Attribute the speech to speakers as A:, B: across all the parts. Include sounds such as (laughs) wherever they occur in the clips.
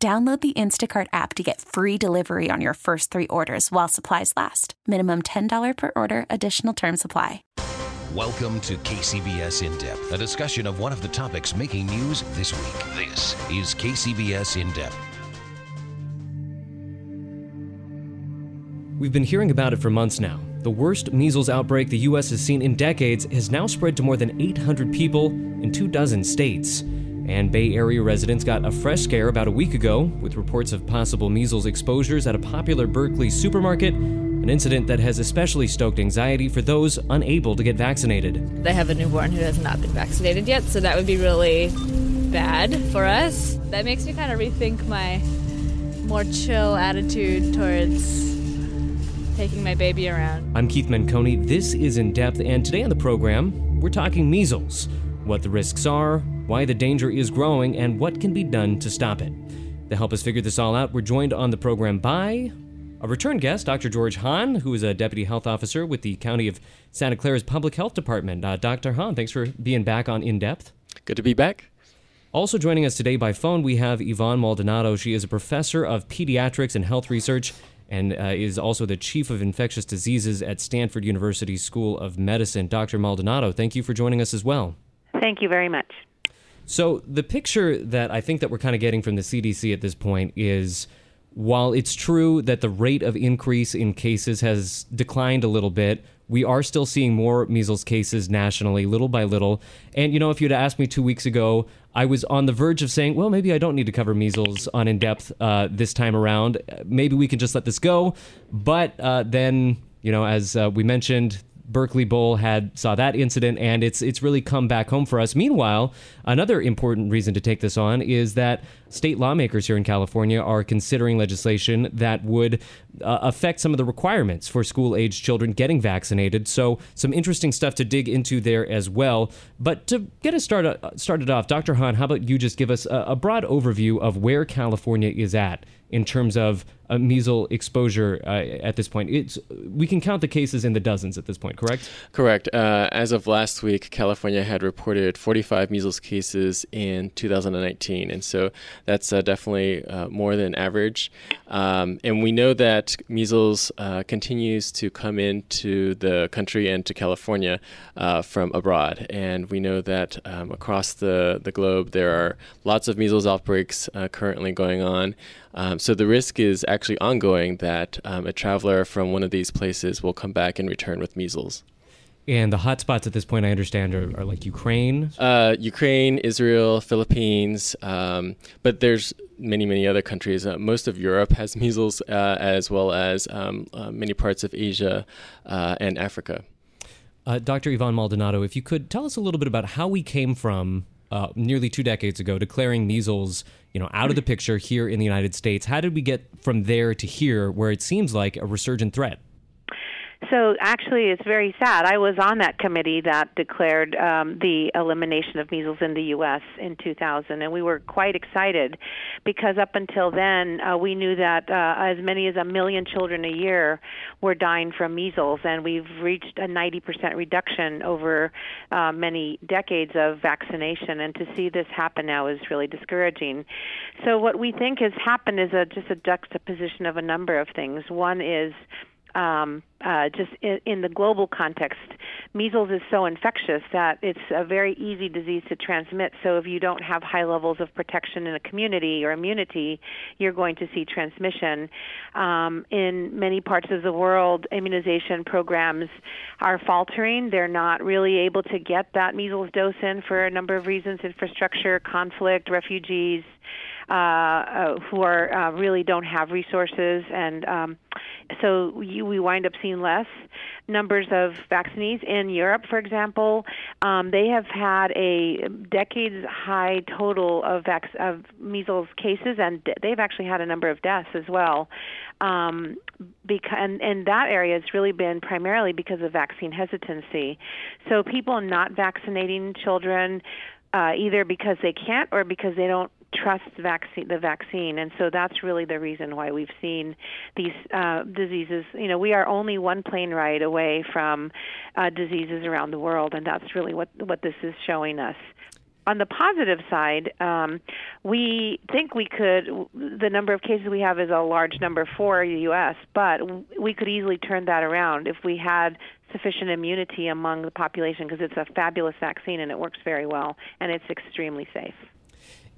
A: Download the Instacart app to get free delivery on your first three orders while supplies last. Minimum $10 per order, additional term supply.
B: Welcome to KCBS In Depth, a discussion of one of the topics making news this week. This is KCBS In Depth.
C: We've been hearing about it for months now. The worst measles outbreak the U.S. has seen in decades has now spread to more than 800 people in two dozen states. And Bay Area residents got a fresh scare about a week ago with reports of possible measles exposures at a popular Berkeley supermarket, an incident that has especially stoked anxiety for those unable to get vaccinated.
D: They have a newborn who has not been vaccinated yet, so that would be really bad for us. That makes me kind of rethink my more chill attitude towards taking my baby around.
C: I'm Keith Menconi. This is In Depth, and today on the program, we're talking measles what the risks are, why the danger is growing, and what can be done to stop it. To help us figure this all out, we're joined on the program by a return guest, Dr. George Han, who is a deputy health officer with the County of Santa Clara's Public Health Department. Uh, Dr. Han, thanks for being back on In Depth.
E: Good to be back.
C: Also joining us today by phone, we have Yvonne Maldonado. She is a professor of pediatrics and health research and uh, is also the chief of infectious diseases at Stanford University School of Medicine. Dr. Maldonado, thank you for joining us as well.
F: Thank you very much.
C: So the picture that I think that we're kind of getting from the CDC at this point is while it's true that the rate of increase in cases has declined a little bit, we are still seeing more measles cases nationally, little by little. And, you know, if you'd asked me two weeks ago, I was on the verge of saying, well, maybe I don't need to cover measles on in depth uh, this time around. Maybe we can just let this go. But uh, then, you know, as uh, we mentioned, Berkeley Bowl had saw that incident, and it's it's really come back home for us. Meanwhile, another important reason to take this on is that state lawmakers here in California are considering legislation that would uh, affect some of the requirements for school age children getting vaccinated. So, some interesting stuff to dig into there as well. But to get us started started off, Dr. Han, how about you just give us a, a broad overview of where California is at in terms of a measles exposure uh, at this point. It's we can count the cases in the dozens at this point, correct?
E: Correct. Uh, as of last week, California had reported 45 measles cases in 2019, and so that's uh, definitely uh, more than average. Um, and we know that measles uh, continues to come into the country and to California uh, from abroad, and we know that um, across the the globe there are lots of measles outbreaks currently going on. Um, so the risk is actually ongoing that um, a traveler from one of these places will come back and return with measles.
C: And the hotspots at this point, I understand, are, are like Ukraine.
E: Uh, Ukraine, Israel, Philippines, um, but there's many, many other countries. Uh, most of Europe has (laughs) measles, uh, as well as um, uh, many parts of Asia uh, and Africa.
C: Uh, Dr. Yvonne Maldonado, if you could tell us a little bit about how we came from uh, nearly two decades ago, declaring measles, you know, out of the picture here in the United States. How did we get from there to here, where it seems like a resurgent threat?
F: So actually, it's very sad. I was on that committee that declared um, the elimination of measles in the U.S. in 2000, and we were quite excited because up until then, uh, we knew that uh, as many as a million children a year were dying from measles, and we've reached a 90% reduction over uh, many decades of vaccination. And to see this happen now is really discouraging. So what we think has happened is a, just a juxtaposition of a number of things. One is um, uh, just in, in, the global context, measles is so infectious that it's a very easy disease to transmit. So if you don't have high levels of protection in a community or immunity, you're going to see transmission. Um, in many parts of the world, immunization programs are faltering. They're not really able to get that measles dose in for a number of reasons: infrastructure, conflict, refugees who are uh, really don't have resources, and um, so we, we wind up seeing less numbers of vaccinees in Europe, for example. Um, they have had a decades high total of vac- of measles cases, and they've actually had a number of deaths as well. Um, because and, and that area has really been primarily because of vaccine hesitancy. So people not vaccinating children uh, either because they can't or because they don't trust vaccine the vaccine and so that's really the reason why we've seen these uh, diseases you know we are only one plane ride away from uh, diseases around the world and that's really what what this is showing us on the positive side, um, we think we could. The number of cases we have is a large number for the U.S., but we could easily turn that around if we had sufficient immunity among the population because it's a fabulous vaccine and it works very well and it's extremely safe.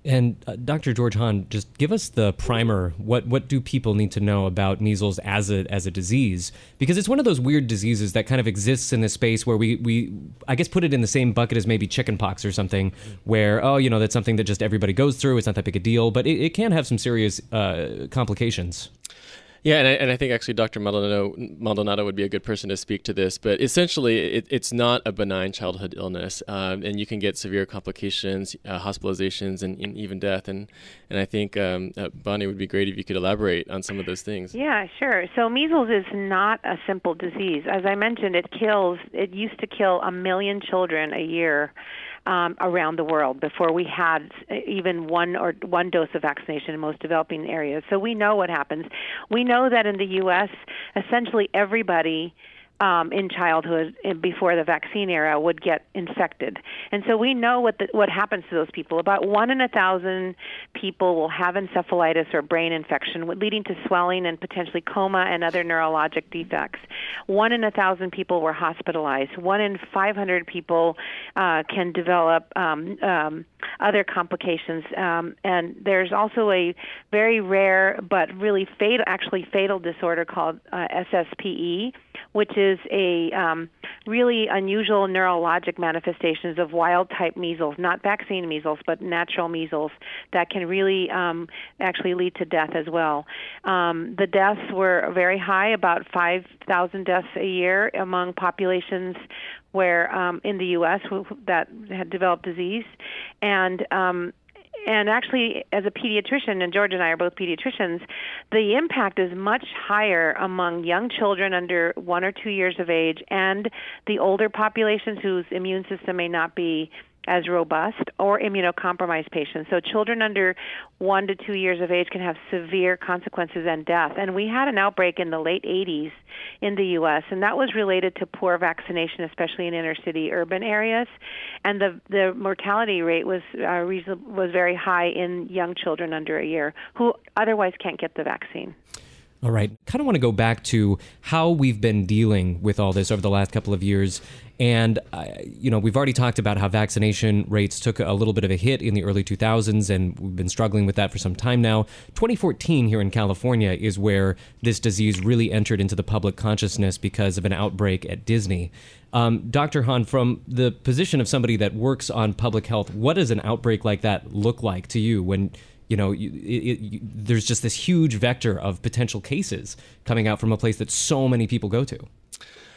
C: And uh, Dr. George Han, just give us the primer. What what do people need to know about measles as a as a disease? Because it's one of those weird diseases that kind of exists in this space where we we I guess put it in the same bucket as maybe chickenpox or something, where oh you know that's something that just everybody goes through. It's not that big a deal, but it, it can have some serious uh, complications.
E: Yeah, and I, and I think actually Dr. Maldonado, Maldonado would be a good person to speak to this. But essentially, it, it's not a benign childhood illness, um, and you can get severe complications, uh, hospitalizations, and, and, even death. And and I think um, uh, Bonnie would be great if you could elaborate on some of those things.
F: Yeah, sure. So measles is not a simple disease. As I mentioned, it kills. It used to kill a million children a year um, around the world before we had even one or one dose of vaccination in most developing areas. So we know what happens. We know that in the U.S., essentially everybody um, in childhood and before the vaccine era would get infected. And so we know what the, what happens to those people. About one in a thousand people will have encephalitis or brain infection, leading to swelling and potentially coma and other neurologic defects. One in a thousand people were hospitalized. One in 500 people uh, can develop um, um, other complications. Um, and there's also a very rare but really fatal, actually fatal disorder called uh, SSPE which is a um, really unusual neurologic manifestations of wild type measles, not vaccine measles, but natural measles that can really um, actually lead to death as well. Um, the deaths were very high, about 5,000 deaths a year among populations where um, in the U.S. that had developed disease, and um, and actually, as a pediatrician, and George and I are both pediatricians, the impact is much higher among young children under one or two years of age and the older populations whose immune system may not be as robust or immunocompromised patients. So children under one to two years of age can have severe consequences and death. And we had an outbreak in the late 80s in the U.S., and that was related to poor vaccination, especially in inner city urban areas. And the the mortality rate was uh, was very high in young children under a year who otherwise can't get the vaccine.
C: All right. Kind of want to go back to how we've been dealing with all this over the last couple of years. And, uh, you know, we've already talked about how vaccination rates took a little bit of a hit in the early 2000s, and we've been struggling with that for some time now. 2014 here in California is where this disease really entered into the public consciousness because of an outbreak at Disney. Um, Dr. Han, from the position of somebody that works on public health, what does an outbreak like that look like to you when you know, it, it, there's just this huge vector of potential cases coming out from a place that so many people go to.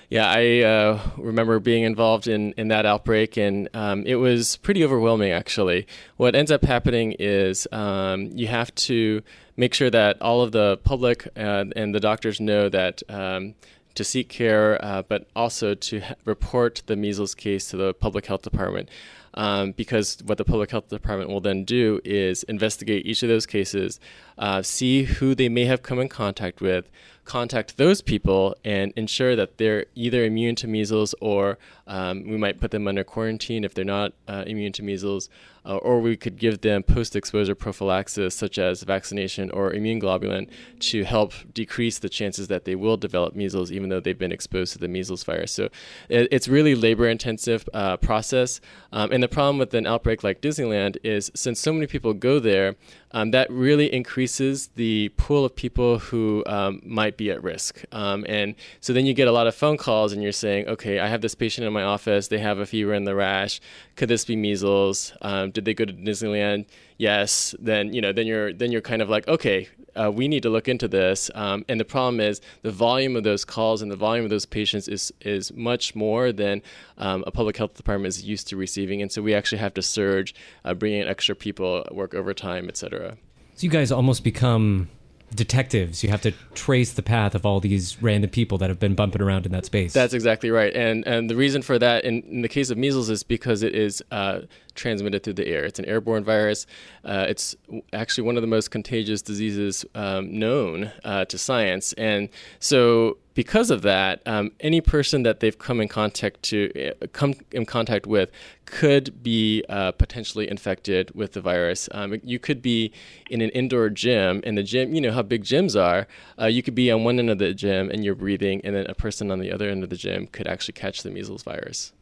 E: Yeah, I uh, remember being involved in, in that outbreak, and um, it was pretty overwhelming, actually. What ends up happening is um, you have to make sure that all of the public and the doctors know that um, to seek care, uh, but also to ha- report the measles case to the public health department um, because what the public health department will then do is investigate each of those cases, uh, see who they may have come in contact with, contact those people, and ensure that they're either immune to measles or um, we might put them under quarantine if they're not uh, immune to measles, uh, or we could give them post exposure prophylaxis, such as vaccination or immune globulin, to help decrease the chances that they will develop measles, even though they've been exposed to the measles virus. So it, it's really labor intensive uh, process. Um, and the problem with an outbreak like Disneyland is since so many people go there, um, that really increases the pool of people who um, might be at risk. Um, and so then you get a lot of phone calls, and you're saying, okay, I have this patient in my office. They have a fever and the rash. Could this be measles? Did they go to Disneyland? Yes. Then you know, then you're then you're kind of like, okay, uh, we need to look into this. Um, and the problem is the volume of those calls and the volume of those patients is is much more than um, a public health department is used to receiving. And so we actually have to surge, uh, bring in extra people, work overtime, et cetera.
C: So you guys almost become detectives. You have to trace the path of all these random people that have been bumping around in that space.
E: That's exactly right. And and the reason for that in, in the case of measles is because it is uh, transmitted through the air. It's an airborne virus. Uh, it's actually one of the most contagious diseases um, known uh, to science. And so because of that, um, any person that they've come in contact to uh, come in contact with could be uh, potentially infected with the virus. Um, you could be in an indoor gym, and the gym, you know how big gyms are. Uh, you could be on one end of the gym and you're breathing, and then a person on the other end of the gym could actually catch the measles virus.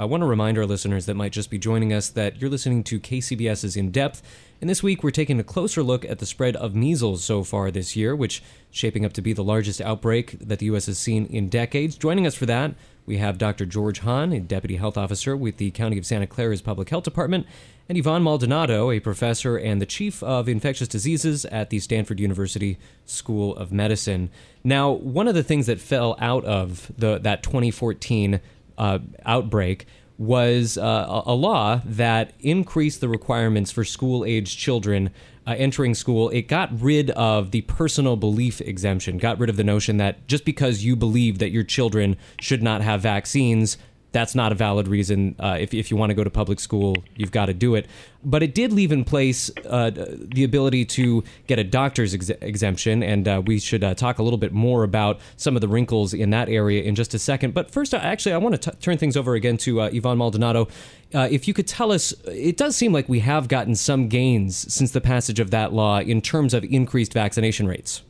C: I want to remind our listeners that might just be joining us that you're listening to KCBS's In Depth, and this week we're taking a closer look at the spread of measles so far this year, which shaping up to be the largest outbreak that the U.S. has seen in decades. Joining us for that, we have Dr. George Han, a deputy health officer with the County of Santa Clara's Public Health Department, and Yvonne Maldonado, a professor and the chief of infectious diseases at the Stanford University School of Medicine. Now, one of the things that fell out of the that 2014 uh, outbreak was uh, a law that increased the requirements for school age children uh, entering school. It got rid of the personal belief exemption, got rid of the notion that just because you believe that your children should not have vaccines, that's not a valid reason. Uh, if, if you want to go to public school, you've got to do it. But it did leave in place uh, the ability to get a doctor's ex- exemption, and uh, we should uh, talk a little bit more about some of the wrinkles in that area in just a second. But first, uh, actually, I want to turn things over again to uh, Yvonne Maldonado. if you could tell us, it does seem like we have gotten some gains since the passage of that law in terms of increased vaccination rates.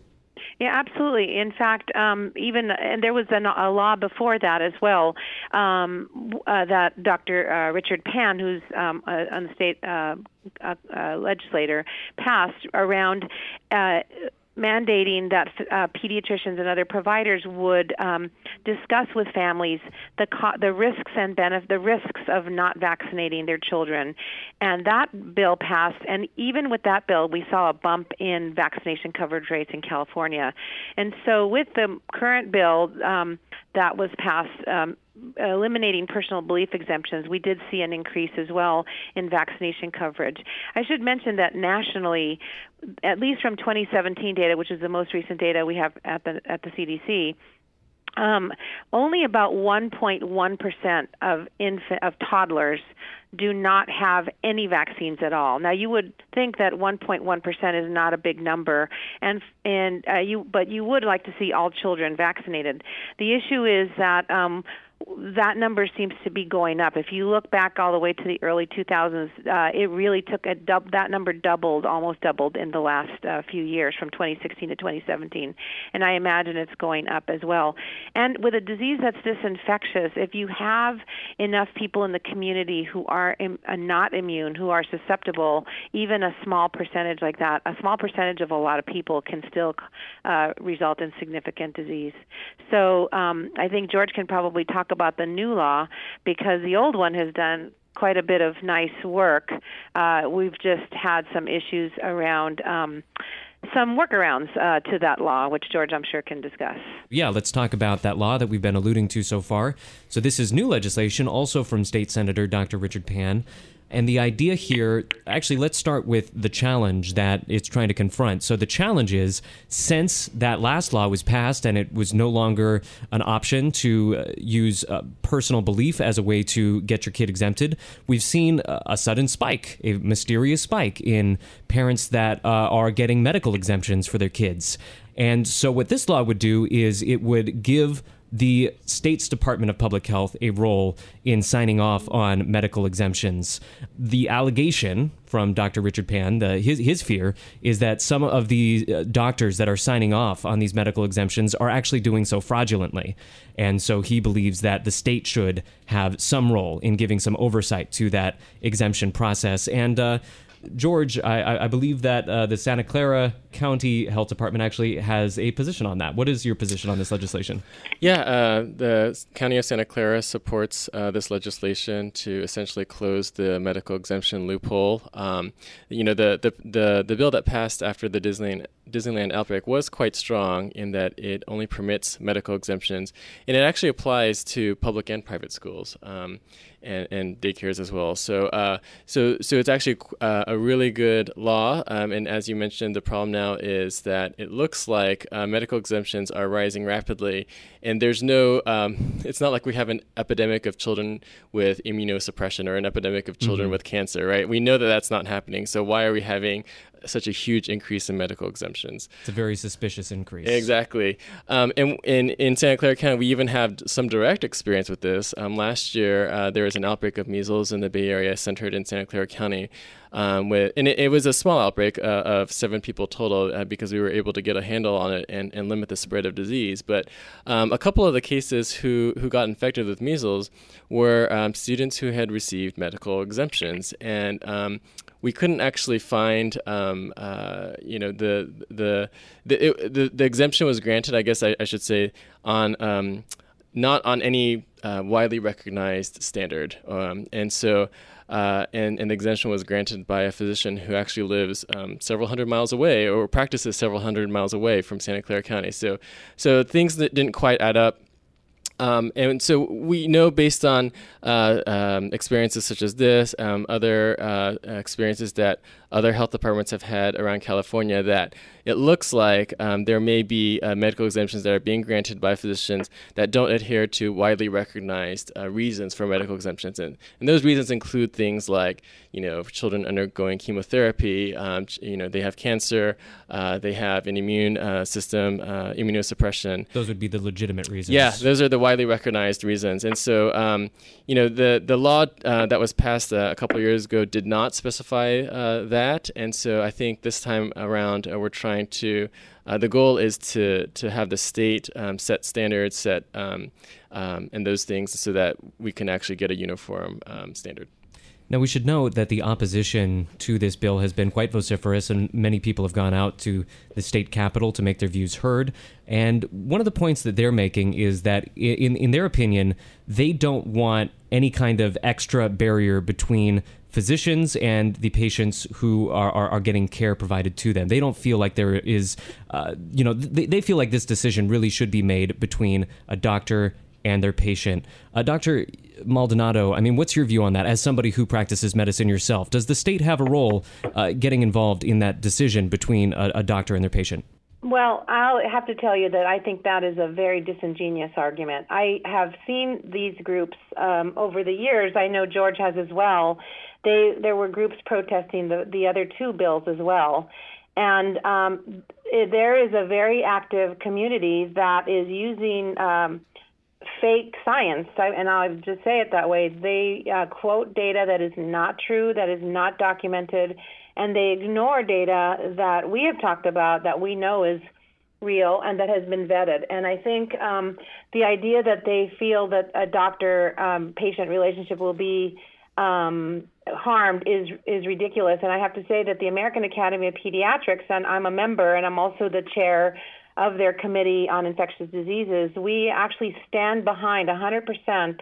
F: Yeah, absolutely. In fact, um, even and there was an, a law before that as well um, uh, that Dr. Uh, Richard Pan, who's um, a, on the state uh, uh, legislator, passed around uh, mandating that uh, pediatricians and other providers would um, discuss with families the co- the risks and benefits, the risks of not vaccinating their children, and that bill passed. And even with that bill, we saw a bump in vaccination coverage rates in California. And so, with the current bill um, that was passed. Um, eliminating personal belief exemptions, we did see an increase as well in vaccination coverage. I should mention that nationally, at least from 2017 data, which is the most recent data we have at the at the CDC, um, only about 1.1% of infant of toddlers do not have any vaccines at all. Now you would think that 1.1% is not a big number and and uh, you but you would like to see all children vaccinated. The issue is that um that number seems to be going up. If you look back all the way to the early 2000s, uh, it really took a dub- that number doubled, almost doubled in the last uh, few years from 2016 to 2017, and I imagine it's going up as well. And with a disease that's this infectious, if you have enough people in the community who are Im- uh, not immune, who are susceptible, even a small percentage like that, a small percentage of a lot of people can still uh, result in significant disease. So um, I think George can probably talk talk about the new law because the old one has done quite a bit of nice work. Uh, we've just had some issues around. Um, some workarounds uh, to that law, which George, I'm sure, can discuss.
C: Yeah, let's talk about that law that we've been alluding to so far. So, this is new legislation, also from State Senator Dr. Richard Pan. And the idea here, actually, let's start with the challenge that it's trying to confront. So, the challenge is since that last law was passed and it was no longer an option to uh, use uh, personal belief as a way to get your kid exempted, we've seen a sudden spike, a mysterious spike in parents that uh, are getting medical exemptions for their kids. And so, what this law would do is it would give the state's Department of Public Health a role in signing off on medical exemptions. The allegation from Dr. Richard Pan, the, his, his fear is that some of the uh, doctors that are signing off on these medical exemptions are actually doing so fraudulently. And so he believes that the state should have some role in giving some oversight to that exemption process. And uh, George, I, I believe that uh, the Santa Clara County Health Department actually has a position on that. What is your position on this legislation?
E: Yeah, uh, the County of Santa Clara supports uh, this legislation to essentially close the medical exemption loophole. Um, you know, the, the, the, the bill that passed after the Disneyland Disneyland outbreak was quite strong in that it only permits medical exemptions, and it actually applies to public and private schools. Um, and, and, daycares as well. So, uh, so, so it's actually uh, a really good law. Um, and as you mentioned, the problem now is that it looks like uh, medical exemptions are rising rapidly, and there's no. Um, (laughs) it's not like we have an epidemic of children with immunosuppression or an epidemic of children mm-hmm. with cancer, right? We know that that's not happening. So why are we having such a huge increase in medical exemptions.
C: It's a very suspicious increase.
E: Exactly. Um, and in, in Santa Clara County, we even have some direct experience with this. Um, last year, uh, there was an outbreak of measles in the Bay Area, centered in Santa Clara County. Um, with, and it, it, was a small outbreak uh, of seven people total uh, because we were able to get a handle on it and, and limit the spread of disease. But um, a couple of the cases who, who got infected with measles were um, students who had received medical exemptions. And um, we couldn't actually find, um, uh, you know, the the the, it, the, the exemption was granted. I guess I, I should say on um, not on any uh, widely recognized standard, um, and so. Uh, and, and the exemption was granted by a physician who actually lives um, several hundred miles away or practices several hundred miles away from Santa Clara County. So, so things that didn't quite add up um, and so we know based on uh, um, experiences such as this, um, other uh, experiences that other health departments have had around California, that it looks like um, there may be uh, medical exemptions that are being granted by physicians that don't adhere to widely recognized uh, reasons for medical exemptions. And, and those reasons include things like, you know, children undergoing chemotherapy, um, you know, they have cancer, uh, they have an immune uh, system, immunosuppression.
C: Those would be the legitimate reasons.
E: Yeah, those are the widely recognized reasons. And so, um, you know, the the law uh, that was passed uh, a couple years ago did not specify uh, that. And so, I think this time around, uh, we're trying to. Uh, the goal is to to have the state um, set standards, set um, um, and those things, so that we can actually get a uniform um, standard.
C: Now, we should note that the opposition to this bill has been quite vociferous, and many people have gone out to the state capitol to make their views heard. And one of the points that they're making is that, in, in their opinion, they don't want any kind of extra barrier between physicians and the patients who are, are, are, getting care provided to them. They don't feel like there is, uh, you know, they, they feel like this decision really should be made between a doctor and their patient. Uh, Dr. Maldonado, I mean, what's your view on that as somebody who practices medicine yourself? Does the state have a role uh, getting involved in that decision between a, a doctor and their patient?
F: Well, I'll have to tell you that I think that is a very disingenuous argument. I have seen these groups um, over the years. I know George has as well. They there were groups protesting the the other two bills as well, and um, there is a very active community that is using um, fake science, and I'll just say it that way. They uh, quote data that is not true, that is not documented, and they ignore data that we have talked about that we know is real and that has been vetted. And I think um, the idea that they feel that a doctor-patient um, relationship will be um, harmed is is ridiculous. And I have to say that the American Academy of Pediatrics, and I'm a member, and I'm also the chair of their Committee on Infectious Diseases, we actually stand behind 100%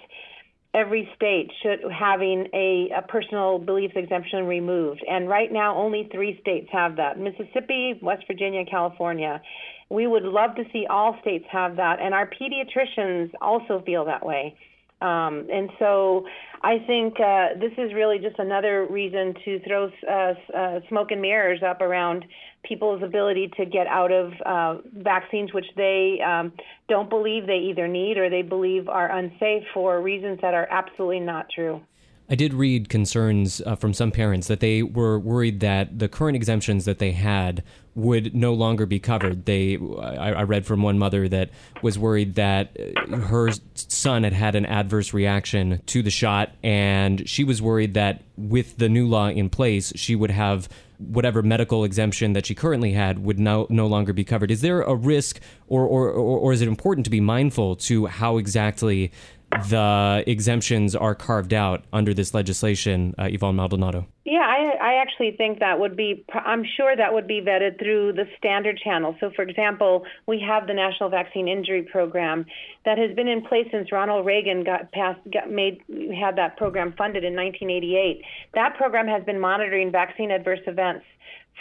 F: every state should having a, a, personal beliefs exemption removed. And right now, only three states have that: Mississippi, West Virginia, California. We would love to see all states have that, and our pediatricians also feel that way. Um, and so I think uh, this is really just another reason to throw uh, uh, smoke and mirrors up around people's ability to get out of uh, vaccines which they um, don't believe they either need or they believe are unsafe for reasons that are absolutely not true.
C: I did read concerns uh, from some parents that they were worried that the current exemptions that they had would no longer be covered. They, I, I, read from one mother that was worried that uh, her son had had an adverse reaction to the shot, and she was worried that with the new law in place, she would have whatever medical exemption that she currently had would no, no longer be covered. Is there a risk, or, or, or, or is it important to be mindful to how exactly the exemptions are carved out under this legislation, uh, Yvonne Maldonado?
F: Yeah, I, I actually think that would be, I'm sure that would be vetted through the standard channel. So, for example, we have the National Vaccine Injury Program that has been in place since Ronald Reagan got passed, got made, had that program funded in 1988. That program has been monitoring vaccine adverse events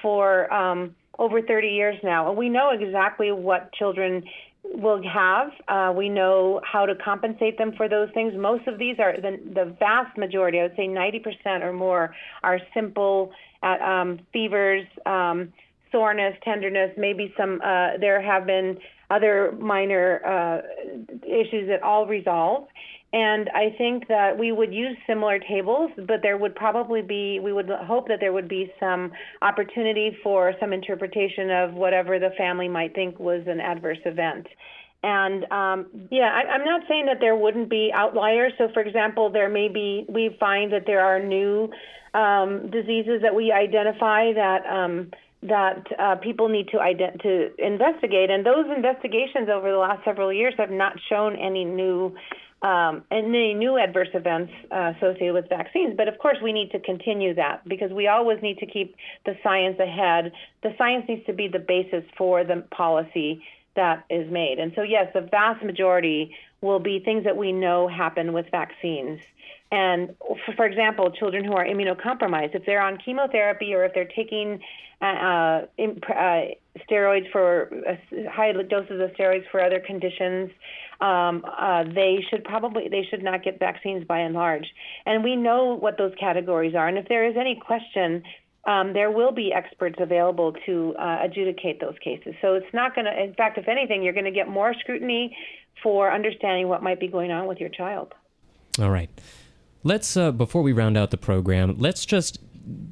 F: for um, over 30 years now. And we know exactly what children will have. Uh, we know how to compensate them for those things. Most of these are the, the vast majority, I would say 90% or more, are simple uh, um, fevers, um, soreness, tenderness, maybe some, uh, there have been other minor uh, issues that all resolve. And I think that we would use similar tables, but there would probably be, we would hope that there would be some opportunity for some interpretation of whatever the family might think was an adverse event. And um, yeah, I, am not saying that there wouldn't be outliers. So, for example, there may be, we find that there are new um, diseases that we identify that. Um, that uh, people need to ident- to investigate, and those investigations over the last several years have not shown any new um, and any new adverse events uh, associated with vaccines. But of course, we need to continue that because we always need to keep the science ahead. The science needs to be the basis for the policy that is made. And so, yes, the vast majority will be things that we know happen with vaccines. And for example, children who are immunocompromised, if they're on chemotherapy or if they're taking uh, uh, uh steroids for uh, high doses of steroids for other conditions, um, uh, they should probably they should not get vaccines by and large. And we know what those categories are. And if there is any question, um, there will be experts available to uh, adjudicate those cases. So it's not going to. In fact, if anything, you're going to get more scrutiny for understanding what might be going on with your child.
C: All right. Let's uh, before we round out the program, let's just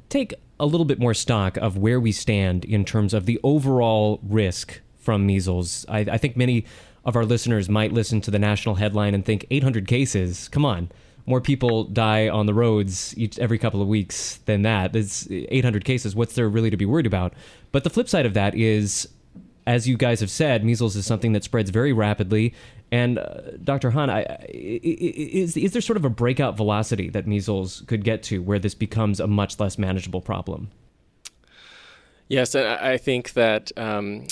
C: take a little bit more stock of where we stand in terms of the overall risk from measles. I, I think many of our listeners might listen to the national headline and think 800 cases. Come on. More people die on the roads each every couple of weeks than that. It's 800 cases. What's there really to be worried about? But the flip side of that is, as you guys have said, measles is something that spreads very rapidly. And uh, Dr. Han, I, is is there sort of a breakout velocity that measles could get to where this becomes a much less manageable problem?
E: Yes, and I think that um,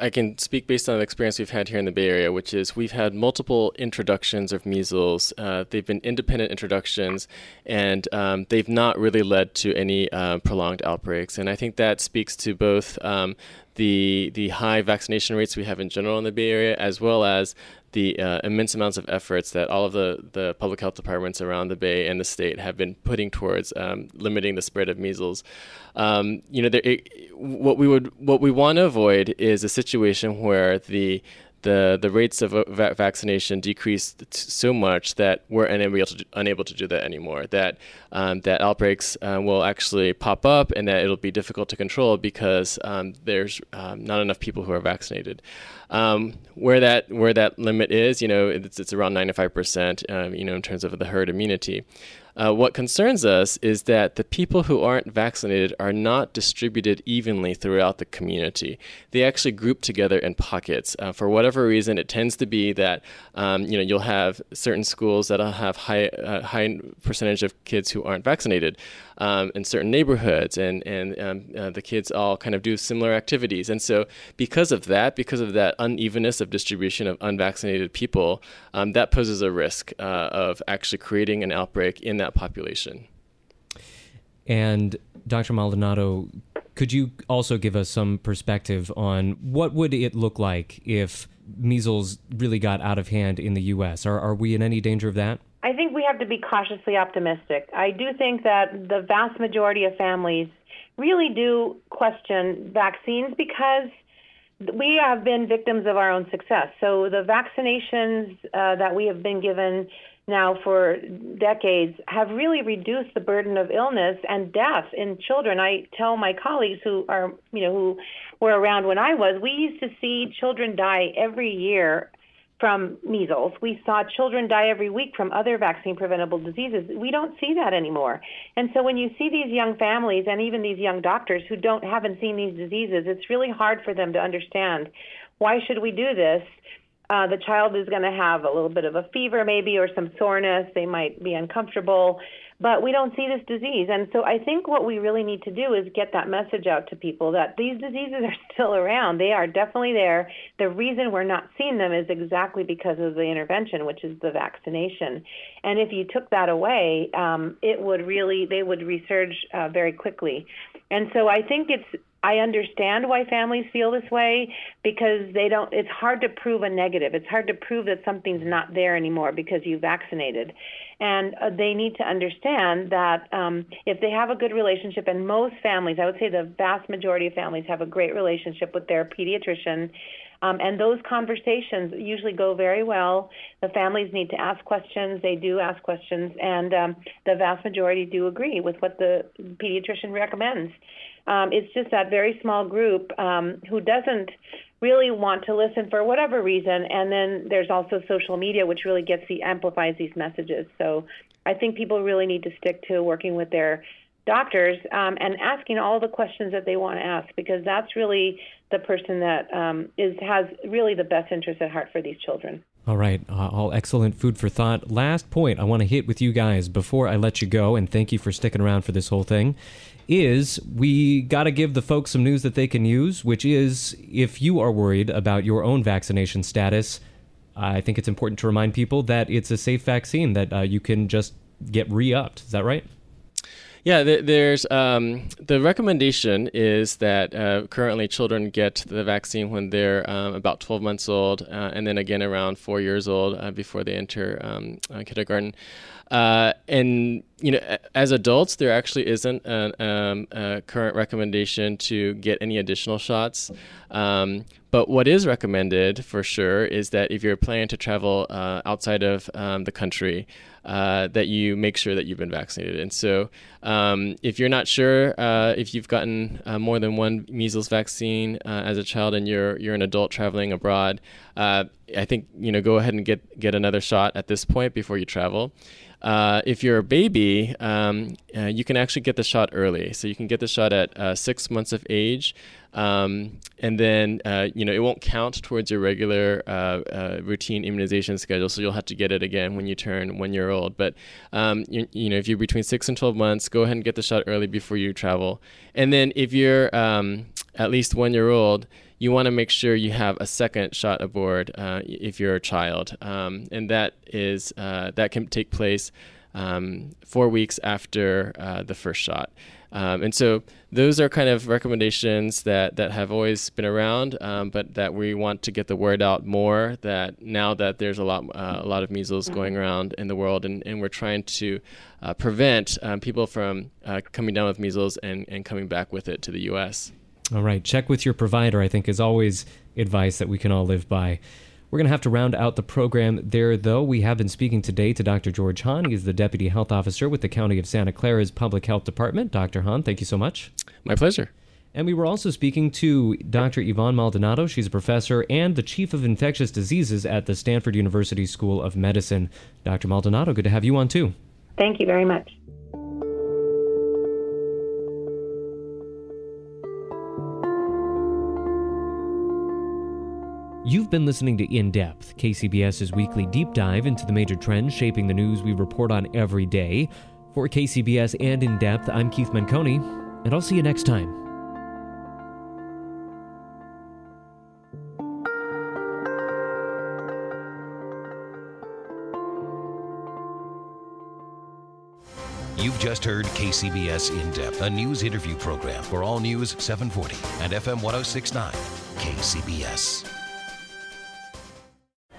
E: I can speak based on the experience we've had here in the Bay Area, which is we've had multiple introductions of measles. Uh, they've been independent introductions, and um, they've not really led to any uh, prolonged outbreaks. And I think that speaks to both um, the the high vaccination rates we have in general in the Bay Area, as well as the uh, immense amounts of efforts that all of the, the public health departments around the Bay and the state have been putting towards um, limiting the spread of measles. Um, you know, there, it, what we would what we want to avoid is a situation where the the the rates of va- vaccination decreased so much that we're unable to do, unable to do that anymore. That um, that outbreaks uh, will actually pop up, and that it'll be difficult to control because um, there's um, not enough people who are vaccinated. Um, where that where that limit is, you know, it's, it's around 95 percent, um, you know, in terms of the herd immunity. Uh, what concerns us is that the people who aren't vaccinated are not distributed evenly throughout the community. They actually group together in pockets. Uh, for whatever reason, it tends to be that um, you know you'll have certain schools that'll have high uh, high percentage of kids who aren't vaccinated um, in certain neighborhoods, and and um, uh, the kids all kind of do similar activities. And so, because of that, because of that unevenness of distribution of unvaccinated people, um, that poses a risk uh, of actually creating an outbreak in that population.
C: And Dr. Maldonado, could you also give us some perspective on what would it look like if measles really got out of hand in the U.S.? Are, are we in any danger of that?
F: I think we have to be cautiously optimistic. I do think that the vast majority of families really do question vaccines because we have been victims of our own success. So the vaccinations uh, that we have been given now for decades have really reduced the burden of illness and death in children. I tell my colleagues who are, you know, who were around when I was, we used to see children die every year from measles. We saw children die every week from other vaccine preventable diseases. We don't see that anymore. And so when you see these young families and even these young doctors who don't haven't seen these diseases, it's really hard for them to understand why should we do this Uh, the child is going to have a little bit of a fever, maybe, or some soreness. They might be uncomfortable but we don't see this disease. And so I think what we really need to do is get that message out to people that these diseases are (laughs) still around. They are definitely there. The reason we're not seeing them is exactly because of the intervention, which is the vaccination. And if you took that away, um, it would really, they would resurge uh, very quickly. And so I think it's I understand why families feel this way because they don't it's hard to prove a negative. It's hard to prove that something's not there anymore because you vaccinated. And uh, they need to understand that um, if they have a good relationship, and most families, I would say the vast majority of families have a great relationship with their pediatrician. Um, and those conversations usually go very well. The families need to ask questions. They do ask questions, and um, the vast majority do agree with what the pediatrician recommends. Um, it's just that very small group um, who doesn't really want to listen for whatever reason. And then there's also social media, which really gets the amplifies these messages. So I think people really need to stick to working with their doctors um, and asking all the questions that they want to ask because that's really the person that um, is has really the best interest at heart for these children.
C: All right, uh, all excellent food for thought. Last point I want to hit with you guys before I let you go, and thank you for sticking around for this whole thing is we got to give the folks some news that they can use, which is if you are worried about your own vaccination status, I think it's important to remind people that it's a safe vaccine that uh, you can just get re upped. Is that right?
E: Yeah, there's um, the recommendation is that uh, currently children get the vaccine when they're um, about 12 months old, uh, and then again around four years old uh, before they enter um, kindergarten. Uh, and you know, as adults, there actually isn't a, um, a current recommendation to get any additional shots. Um, but what is recommended for sure is that if you're planning to travel uh, outside of um, the country, uh, that you make sure that you've been vaccinated. And so, um, if you're not sure uh, if you've gotten uh, more than one measles vaccine uh, as a child and you're you're an adult traveling abroad, uh, I think you know go ahead and get get another shot at this point before you travel. Uh, if you're a baby, um, uh, you can actually get the shot early. So you can get the shot at uh, six months of age, um, and then uh, you know it won't count towards your regular uh, routine immunization schedule. So you'll have to get it again when you turn one year old. But um, you, you, know if you're between six and twelve months, go ahead and get the shot early before you travel. And then if you're um, at least one year old you want to make sure you have a second shot aboard uh, if you're a child, um, and that is uh, that can take place um, four weeks after uh, the first shot. Um, and so those are kind of recommendations that, that have always been around, um, but that we want to get the word out more. That now that there's a lot uh, a lot of measles mm-hmm. going around in the world, and, and we're trying to uh, prevent um, people from uh, coming down with measles and, and coming back with it to the U.S.
C: All right. Check with your provider, I think, is always advice that we can all live by. We're going to have to round out the program there, though. We have been speaking today to Dr. George Han. He is the Deputy Health Officer with the County of Santa Clara's Public Health Department. Dr. Han, thank you so much.
E: My pleasure.
C: And we were also speaking to Dr. Yvonne Maldonado. She's a professor and the Chief of Infectious Diseases at the Stanford University School of Medicine. Dr. Maldonado, good to have you on, too.
F: Thank you very much.
C: You've been listening to In Depth, KCBS's weekly deep dive into the major trends shaping the news we report on every day. For KCBS and In Depth, I'm Keith Menconi, and I'll see you next time.
B: You've just heard KCBS In Depth, a news interview program for All News 740 and FM 1069. KCBS.